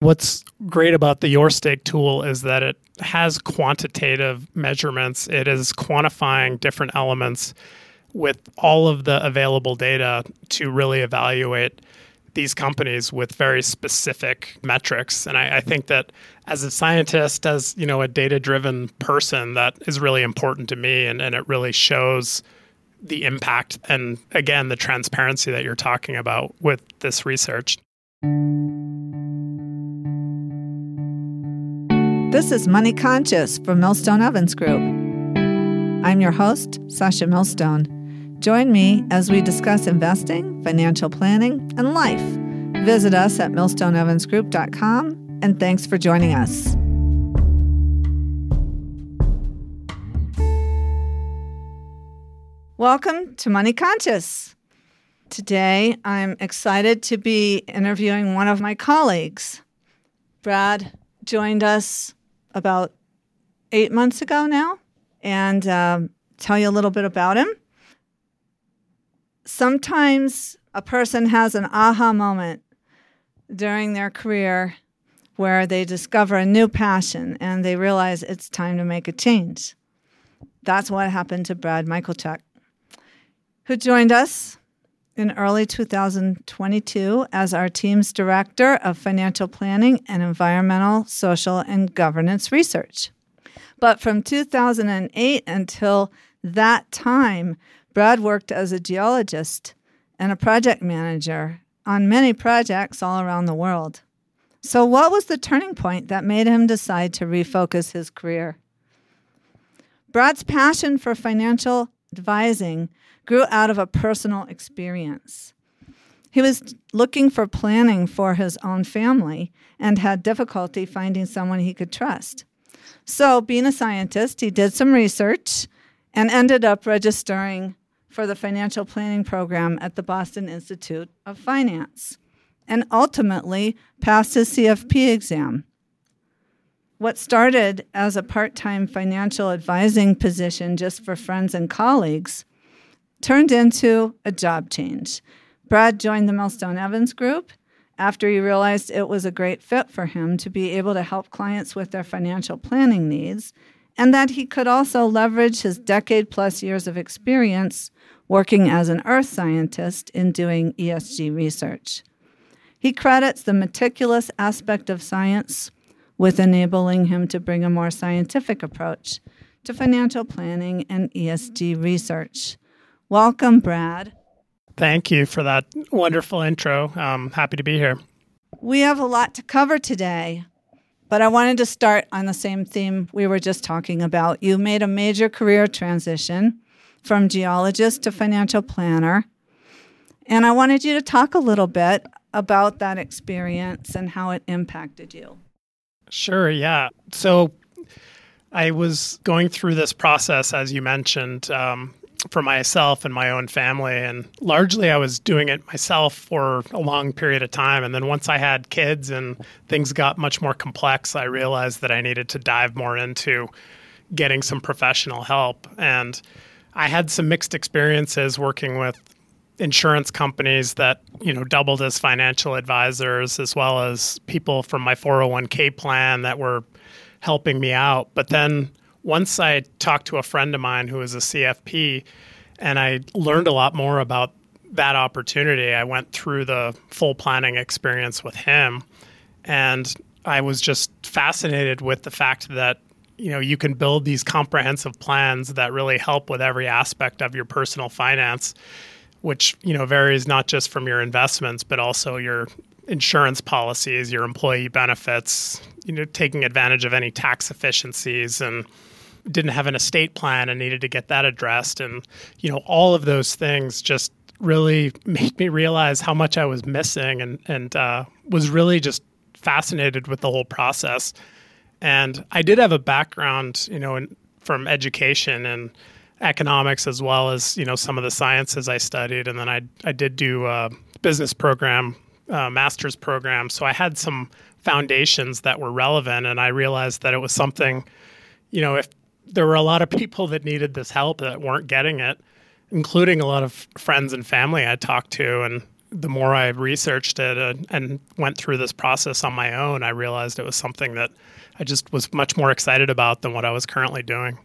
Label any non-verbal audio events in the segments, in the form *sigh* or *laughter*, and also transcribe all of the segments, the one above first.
What's great about the YourStake tool is that it has quantitative measurements. It is quantifying different elements with all of the available data to really evaluate these companies with very specific metrics. And I, I think that as a scientist, as you know, a data-driven person, that is really important to me, and, and it really shows the impact and again the transparency that you're talking about with this research. This is Money Conscious from Millstone Evans Group. I'm your host, Sasha Millstone. Join me as we discuss investing, financial planning, and life. Visit us at millstoneevansgroup.com and thanks for joining us. Welcome to Money Conscious. Today, I'm excited to be interviewing one of my colleagues. Brad joined us about eight months ago now and um, tell you a little bit about him. Sometimes a person has an aha moment during their career where they discover a new passion and they realize it's time to make a change. That's what happened to Brad Michalchuk, who joined us in early 2022 as our team's director of financial planning and environmental, social, and governance research. But from 2008 until that time, Brad worked as a geologist and a project manager on many projects all around the world. So, what was the turning point that made him decide to refocus his career? Brad's passion for financial advising grew out of a personal experience. He was looking for planning for his own family and had difficulty finding someone he could trust. So, being a scientist, he did some research and ended up registering for the financial planning program at the Boston Institute of Finance and ultimately passed his CFP exam. What started as a part time financial advising position just for friends and colleagues turned into a job change. Brad joined the Millstone Evans Group after he realized it was a great fit for him to be able to help clients with their financial planning needs, and that he could also leverage his decade plus years of experience working as an earth scientist in doing ESG research. He credits the meticulous aspect of science with enabling him to bring a more scientific approach to financial planning and ESG research. Welcome, Brad. Thank you for that wonderful intro. I'm happy to be here. We have a lot to cover today, but I wanted to start on the same theme we were just talking about. You made a major career transition from geologist to financial planner, and I wanted you to talk a little bit about that experience and how it impacted you. Sure, yeah. So I was going through this process, as you mentioned, um, for myself and my own family. And largely I was doing it myself for a long period of time. And then once I had kids and things got much more complex, I realized that I needed to dive more into getting some professional help. And I had some mixed experiences working with insurance companies that you know doubled as financial advisors as well as people from my 401k plan that were helping me out but then once I talked to a friend of mine who was a CFP and I learned a lot more about that opportunity, I went through the full planning experience with him. And I was just fascinated with the fact that you know you can build these comprehensive plans that really help with every aspect of your personal finance which you know varies not just from your investments but also your insurance policies your employee benefits you know taking advantage of any tax efficiencies and didn't have an estate plan and needed to get that addressed. And, you know, all of those things just really *laughs* made me realize how much I was missing and, and uh, was really just fascinated with the whole process. And I did have a background, you know, in, from education and economics as well as, you know, some of the sciences I studied. And then I, I did do a business program, uh, master's program. So I had some foundations that were relevant. And I realized that it was something, you know, if there were a lot of *laughs* people that needed this help that weren't getting it, including a lot of friends and family I talked to. And, the more I researched it and, and went through this process on my own, I realized it was something that I just was much more excited about than what I was currently doing.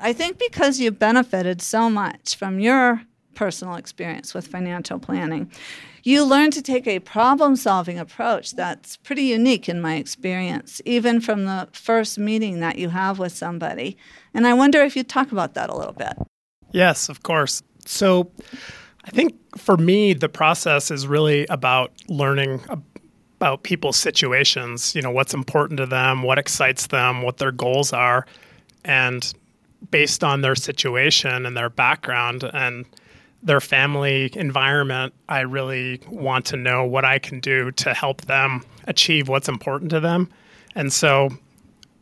I think because you benefited so much from your personal experience with financial planning, you learn to take a problem solving approach that's pretty unique in my experience, even from the first meeting that you have with somebody. And I wonder if you'd talk about that a little bit. Yes, of course. So I think for me, the process is really about learning about people's situations, you know, what's important to them, what excites them, what their goals are. And based on their situation and their background and their family environment, I really want to know what I can do to help them achieve what's important to them. And so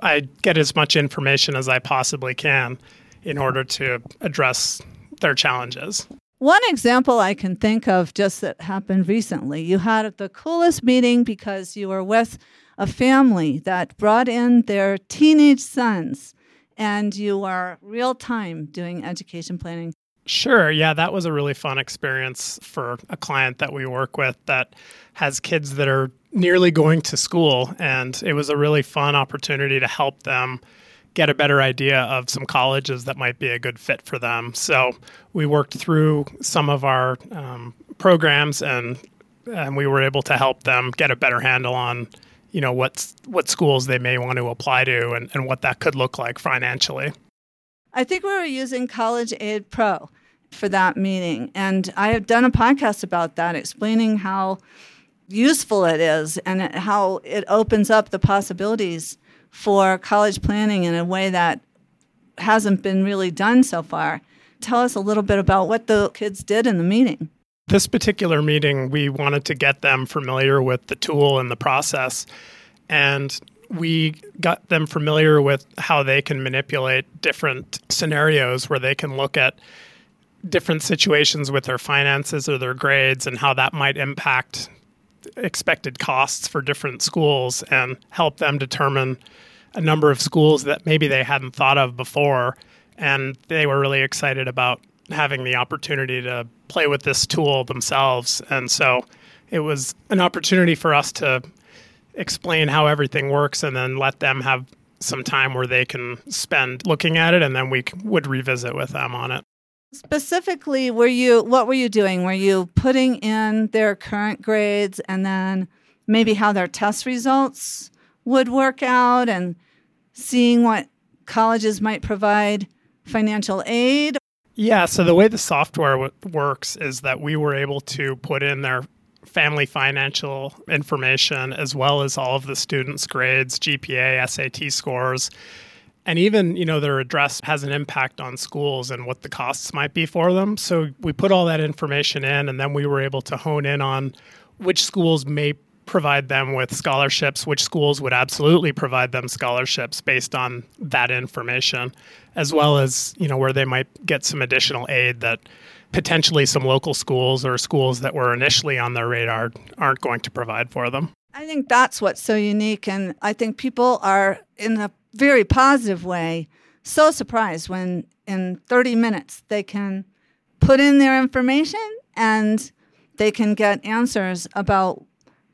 I get as much information as I possibly can in order to address their challenges. One example I can think of just that happened recently you had the coolest meeting because you were with a family that brought in their teenage sons and you are real time doing education planning. Sure. Yeah, that was a really fun experience for a client that we work with that has kids that are nearly going to school. And it was a really fun opportunity to help them get a better idea of some colleges that might be a good fit for them. So we worked through some of our um, programs and and we were able to help them get a better handle on you know what what schools they may want to apply to and, and what that could look like financially. I think we were using College Aid Pro for that meeting, and I have done a podcast about that, explaining how useful it is and how it opens up the possibilities for college planning in a way that hasn't been really done so far. Tell us a little bit about what the kids did in the meeting. This particular meeting, we wanted to get them familiar with the tool and the process. And we got them familiar with how they can manipulate different scenarios where they can look at different situations with their finances or their grades and how that might impact expected costs for different schools and help them determine a number of schools that maybe they hadn't thought of before. And they were really excited about having the opportunity to play with this tool themselves. And so it was an opportunity for us to explain how everything works and then let them have some time where they can spend looking at it and then we would revisit with them on it. Specifically, were you what were you doing? Were you putting in their current grades and then maybe how their test results would work out and seeing what colleges might provide financial aid? Yeah, so the way the software w- works is that we were able to put in their family financial information as well as all of the students' grades, GPA, SAT scores. And even, you know, their address has an impact on schools and what the costs might be for them. So we put all that information in and then we were able to hone in on which schools may provide them with scholarships, which schools would absolutely provide them scholarships based on that information, as well as you know where they might get some additional aid that potentially some local schools or schools that were initially on their radar aren't going to provide for them. I think that's what's so unique, and I think people are in a very positive way so surprised when in 30 minutes they can put in their information and they can get answers about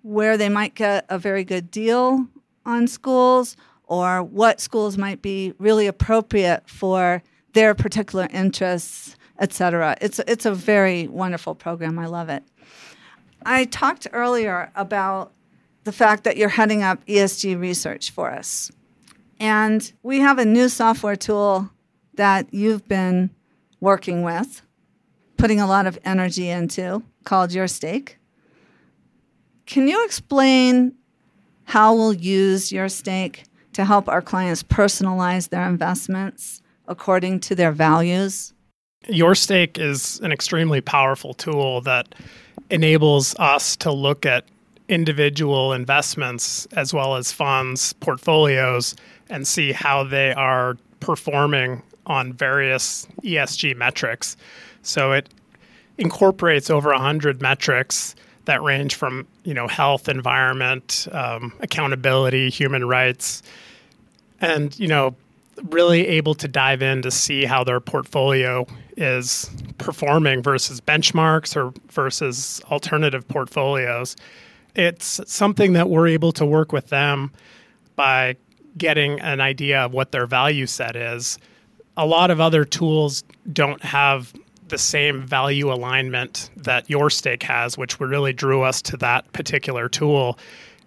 where they might get a very good deal on schools or what schools might be really appropriate for their particular interests, etc. It's it's a very wonderful program. I love it. I talked earlier about the fact that you're heading up ESG research for us. And we have a new software tool that you've been working with, putting a lot of energy into, called YourStake. Can you explain how we'll use YourStake to help our clients personalize their investments according to their values? YourStake is an extremely powerful tool that enables us to look at individual investments as well as funds, portfolios, and see how they are performing on various ESG metrics. So it incorporates over 100 metrics that range from you know health, environment, um, accountability, human rights, and you know really able to dive in to see how their portfolio is performing versus benchmarks or versus alternative portfolios. It's something that we're able to work with them by getting an idea of what their value set is. A lot of other tools don't have the same value alignment that YourStake has, which really drew us to that particular tool.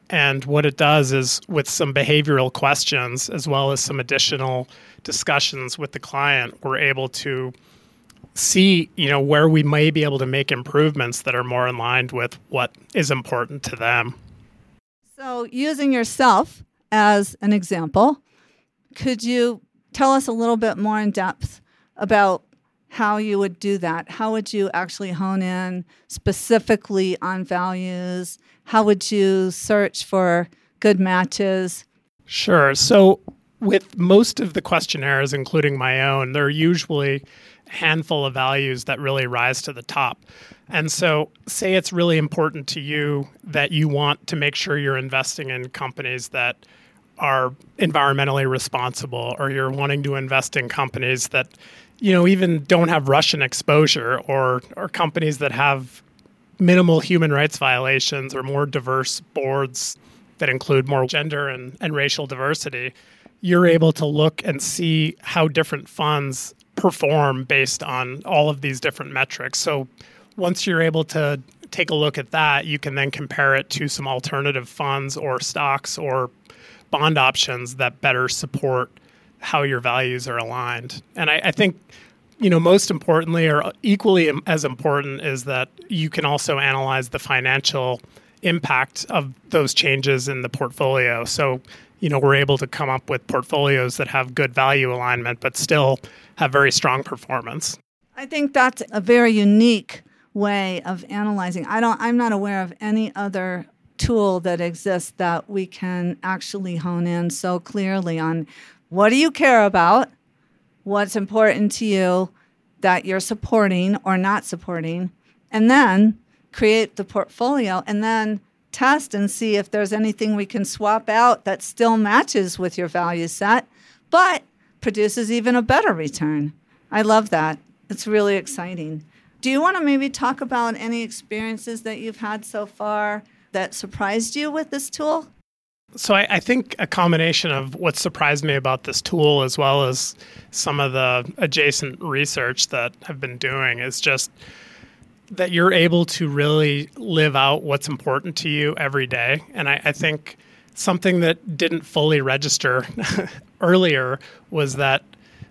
And what it does is, with some behavioral questions, as well as some additional discussions with the client, we're able to see, you know, where we may be able to make improvements that are more aligned with what is important to them. So, using yourself as an example, could you tell us a little bit more in depth about how you would do that. How would you actually hone in specifically on values? How would you search for good matches? Sure. So, with most of the questionnaires, including my own, there are usually a handful of values that really rise to the top. And so, say it's really important to you that you want to make sure you're investing in companies that are environmentally responsible, or you're wanting to invest in companies that you know, even don't have Russian exposure or, or companies that have minimal human rights violations or more diverse boards that include more gender and, and racial diversity, you're able to look and see how different funds perform based on all of these different metrics. So once you're able to take a look at that, you can then compare it to some alternative funds or stocks or bond options that better support how your values are aligned. And I, I think, you know, most importantly, or equally as important, is that you can also analyze the financial impact of those changes in the portfolio. So, you know, we're able to come up with portfolios that have good value alignment, but still have very strong performance. I think that's a very unique way of analyzing. I don't I'm not aware of any other tool that exists that we can actually hone in so clearly on what do you care about? What's important to you that you're supporting or not supporting? And then create the portfolio and then test and see if there's anything we can swap out that still matches with your value set, but produces even a better return. I love that. It's really exciting. Do you want to maybe talk about any experiences that you've had so far that surprised you with this tool? So I, I, think a combination of what surprised me about this tool, as well as some of the adjacent research that I've been doing, is just that you're able to really live out what's important to you every day. And I, I think something that didn't fully register *laughs* earlier was that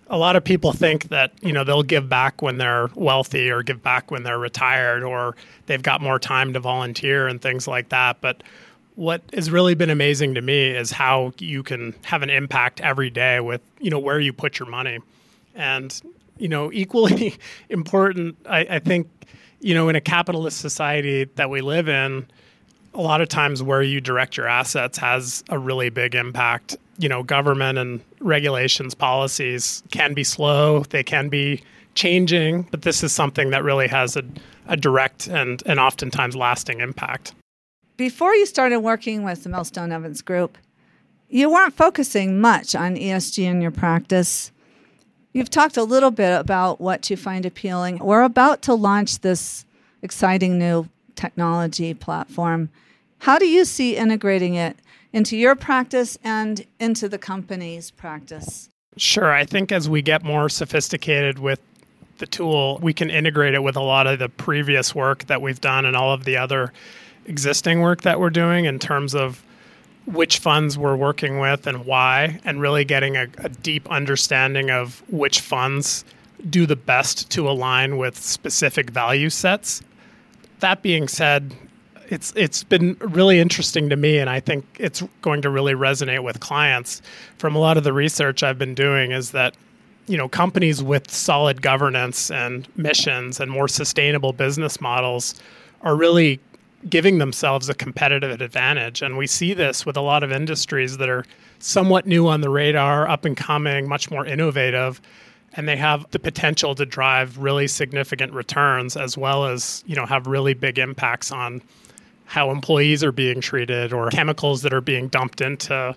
a lot of people think that you know they'll give back when they're wealthy or give back when they're retired or they've got more time to volunteer and things like that. But what has really been amazing to me is how you can have an impact every day with you know where you put your money. And you know *laughs* equally important I, I, think you know in a capitalist society that we live in a lot of times where you direct your assets has a really big impact you know government and regulations policies can be slow they can be changing but this is something that really has a, a direct and and oftentimes lasting impact before you started working with the Millstone Evans Group, you weren't focusing much on ESG in your practice. You've talked a little bit about what you find appealing. We're about to launch this exciting new technology platform. How do you see integrating it into your practice and into the company's practice? Sure. I think as we get more sophisticated with the tool, we can integrate it with a lot of the previous work that we've done and all of the other existing work that we're doing in terms of which funds we're working with and why, and really getting a, a, deep understanding of which funds do the best to align with specific value sets. That being said, it's it's been really interesting to me, and I think it's going to really resonate with clients. From a lot of the research I've been doing, is that you know companies with solid governance and missions and more sustainable business models are really giving themselves a competitive advantage. And we see this with a lot of industries that are somewhat new on the radar, up and coming, much more innovative, and they have the potential to drive really significant returns as well as, you know, have really big impacts on how employees are being treated or chemicals that are being dumped into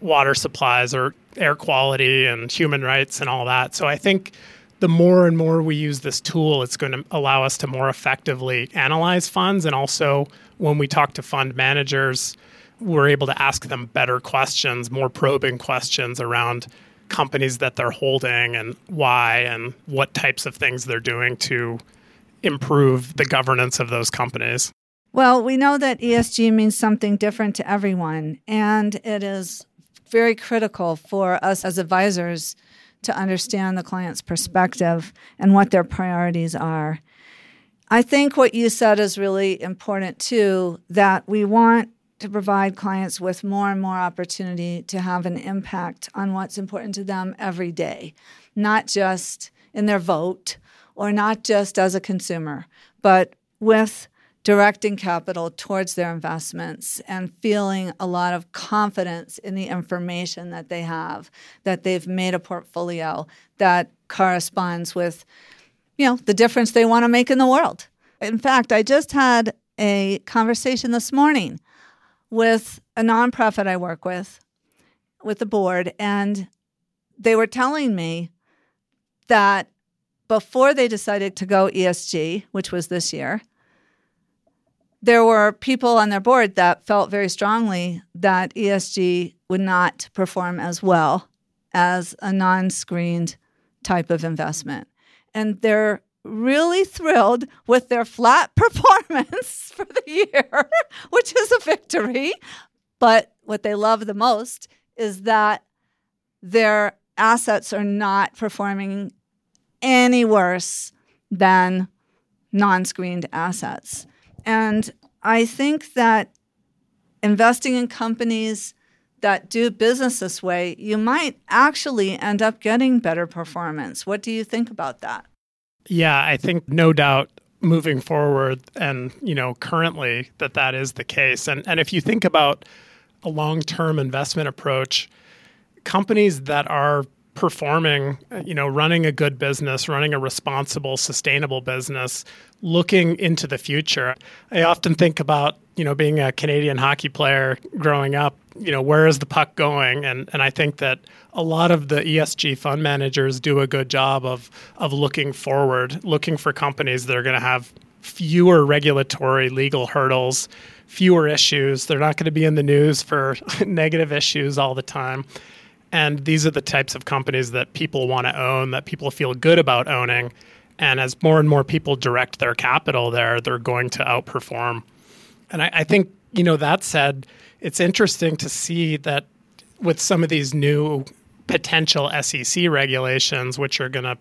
water supplies or air quality and human rights and all that. So I think the more and more we use this tool, it's going to allow us to more effectively analyze funds. And also, when we talk to fund managers, we're able to ask them better questions, more probing questions around companies that they're holding and why and what types of things they're doing to improve the governance of those companies. Well, we know that ESG means something different to everyone, and it is very critical for us as advisors to understand the client's perspective and what their priorities are. I think what you said is really important too that we want to provide clients with more and more opportunity to have an impact on what's important to them every day, not just in their vote or not just as a consumer, but with directing capital towards their investments and feeling a lot of confidence in the information that they have, that they've made a portfolio that corresponds with, you know, the difference they want to make in the world. In fact, I just had a conversation this morning with a nonprofit I work with, with the board, and they were telling me that before they decided to go ESG, which was this year, there were people on their board that felt very strongly that ESG would not perform as well as a non screened type of investment. And they're really thrilled with their flat *laughs* performance for the year, *laughs* which is a victory. But what they love the most is that their assets are not performing any worse than non screened assets. And I think that investing in companies that do business this way, you might actually end up getting better performance. What do you think about that? Yeah, I think no doubt moving forward and, you know, currently that that is the case. And and if you think about a long-term investment approach, companies that are performing, uh, you know, running a good business, running a responsible, sustainable business, looking into the future. I often think about, you know, being a Canadian hockey player growing up, you know, where is the puck going? And and I think that a lot of the ESG fund managers do a good job of of looking forward, looking for companies that are going to have fewer regulatory legal hurdles, fewer issues. They're not going to be in the news for *laughs* negative issues all the time. And these are the types of companies that people want to own, that people feel good about owning. And as more and more people direct their capital there, they're going to outperform. And I, I think, you know, that said, it's interesting to see that with some of these new potential SEC regulations, which are going to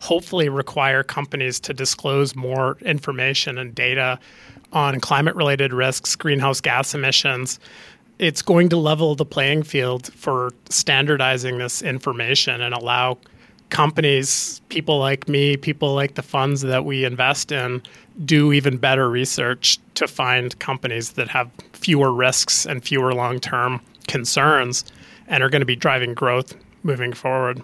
hopefully require companies to disclose more information and data on climate related risks, greenhouse gas emissions, it's going to level the playing field for standardizing this information and allow companies, people like me, people like the funds that we invest in, do even better research to find companies that have fewer risks and fewer long term concerns and are going to be driving growth moving forward.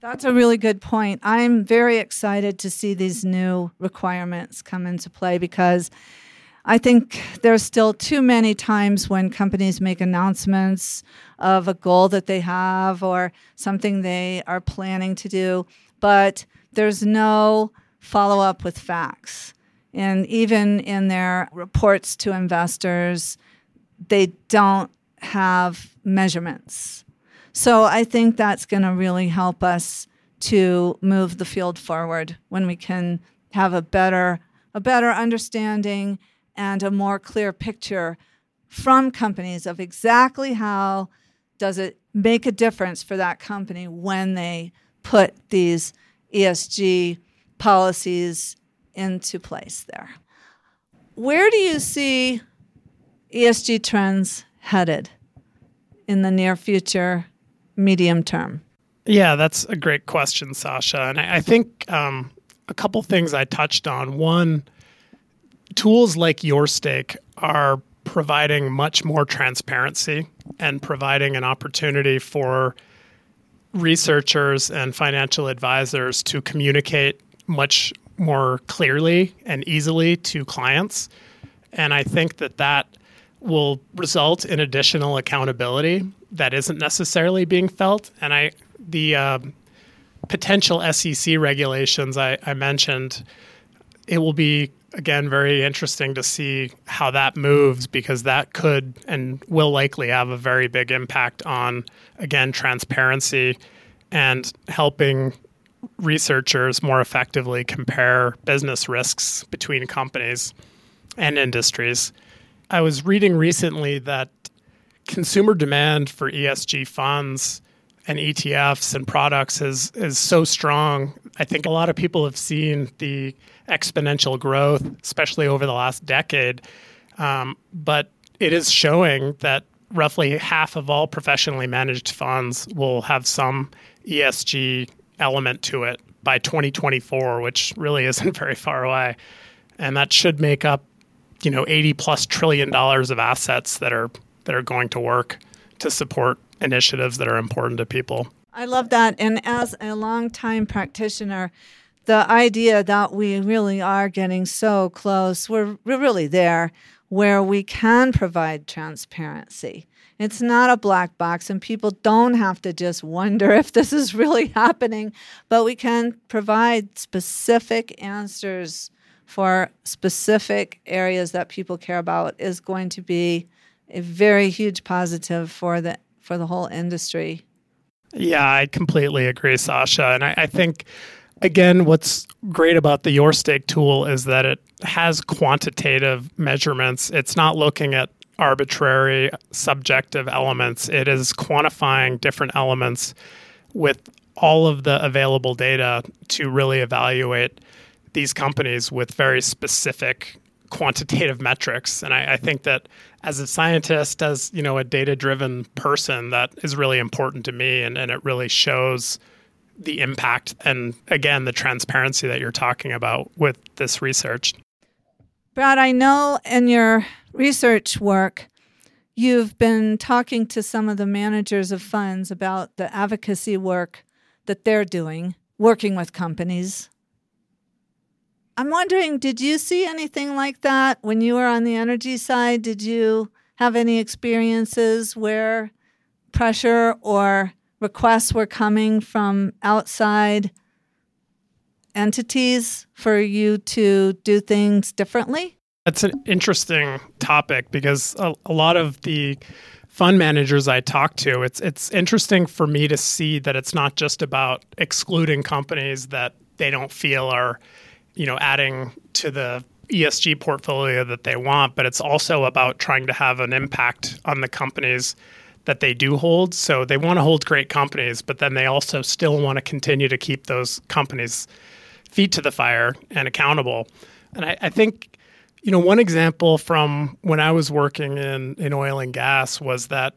That's a really good point. I'm very excited to see these new requirements come into play because I think there's still too many times when companies make announcements of a goal that they have or something they are planning to do, but there's no follow up with facts. And even in their reports to investors, they don't have measurements. So I think that's going to really help us to move the field forward when we can have a better a better understanding and a more clear picture from companies of exactly how does it make a difference for that company when they put these ESG policies into place there. Where do you see ESG trends headed in the near future, medium term? Yeah, that's a great question, Sasha. And I, I think um, a couple things I touched on. One, tools like YourStake are providing much more transparency and providing an opportunity for researchers and financial advisors to communicate much more clearly and easily to clients. And I think that that will result in additional accountability that isn't necessarily being felt. And I the uh, potential SEC regulations I, I mentioned, it will be again very interesting to see how that moves because that could and will likely have a very big impact on again transparency and helping researchers more effectively compare business risks between companies and industries. I was reading recently that consumer demand for ESG funds and ETFs and products is is so strong. I think a lot of people have seen the exponential growth, especially over the last decade. Um, but it is showing that roughly half of all professionally managed funds will have some ESG element to it by 2024, which really *laughs* isn't very far away. And that should make up, you know, 80 plus trillion dollars of assets that are that are going to work to support initiatives that are important to people. I love that. And as a longtime practitioner, the idea that we really are getting so close, we're, we're really there where we can provide transparency. It's not a black box, and people don't have to just wonder *laughs* if this is really happening, but we can provide specific answers for specific areas that people care about is going to be a very huge positive for the for the whole industry. Yeah, I completely agree, Sasha. And I, I think again, what's great about the YourStake tool is that it has quantitative measurements. It's not looking at arbitrary subjective elements. It is quantifying different elements with all of the available data to really evaluate these companies with very specific quantitative metrics. And I, I think that as a scientist, as you know, a data-driven person, that is really important to me, and, and it really shows the impact and again the transparency that you're talking about with this research. Brad, I know in your research work, you've been talking to some of the managers of funds about the advocacy work that they're doing, working with companies. I'm wondering, did you see anything like that when you were on the energy side? Did you have any experiences where pressure or requests were coming from outside entities for you to do things differently? That's an interesting topic because a, a, lot of the fund managers I talk to, it's it's interesting for me to see that it's not just about excluding companies that they don't feel are, you know, adding to the ESG portfolio that they want, but it's also about trying to have an impact on the companies that they do hold. So they want to hold great companies, but then they also still want to continue to keep those companies feet to the fire and accountable. And I, I think, you know, one example from when I was working in, in oil and gas was that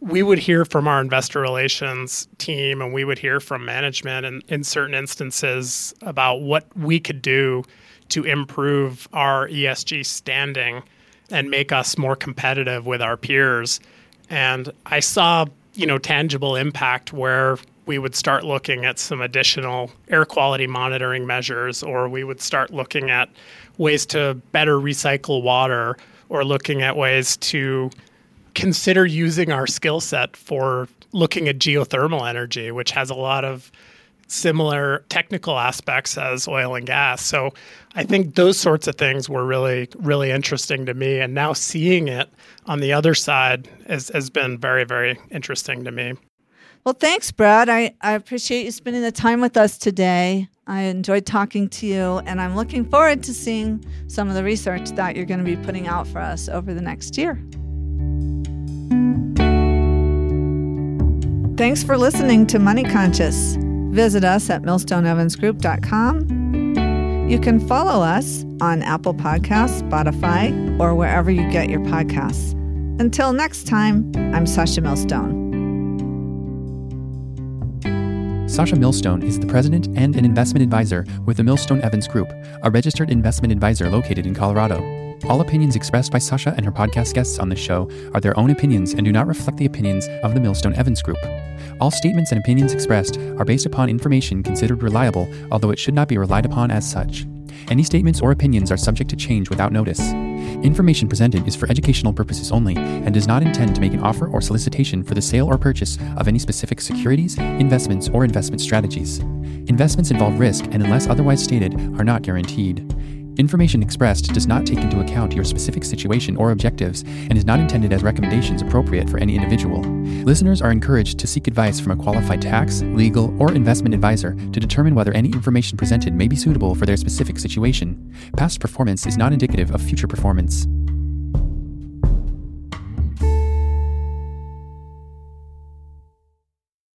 we would hear from our investor relations team and we would hear from management in, in certain instances about what we could do to improve our ESG standing and make us more competitive with our peers. And I saw, you know, tangible impact where we would start looking at some additional air quality monitoring measures, or we would start looking at ways to better recycle water, or looking at ways to consider using our skill set for looking at geothermal energy, which has a lot of similar technical aspects as oil and gas. So I think those sorts of things were really, really interesting to me. And now seeing it on the other side has, has been very, very interesting to me. Well, thanks, Brad. I, I appreciate you spending the time with us today. I enjoyed talking to you, and I'm looking forward to seeing some of the research that you're going to be putting out for us over the next year. Thanks for listening to Money Conscious. Visit us at millstoneevansgroup.com. You can follow us on Apple Podcasts, Spotify, or wherever you get your podcasts. Until next time, I'm Sasha Millstone. Sasha Millstone is the president and an investment advisor with the Millstone Evans Group, a registered investment advisor located in Colorado. All opinions expressed by Sasha and her podcast guests on this show are their own opinions and do not reflect the opinions of the Millstone Evans Group. All statements and opinions expressed are based upon information considered reliable, although it should not be relied upon as such. Any statements or opinions are subject to change without notice. Information presented is for educational purposes only and does not intend to make an offer or solicitation for the sale or purchase of any specific securities, investments, or investment strategies. Investments involve risk and, unless otherwise stated, are not guaranteed. Information expressed does not take into account your specific situation or objectives and is not intended as recommendations appropriate for any individual. Listeners are encouraged to seek advice from a qualified tax, legal, or investment advisor to determine whether any information presented may be suitable for their specific situation. Past performance is not indicative of future performance.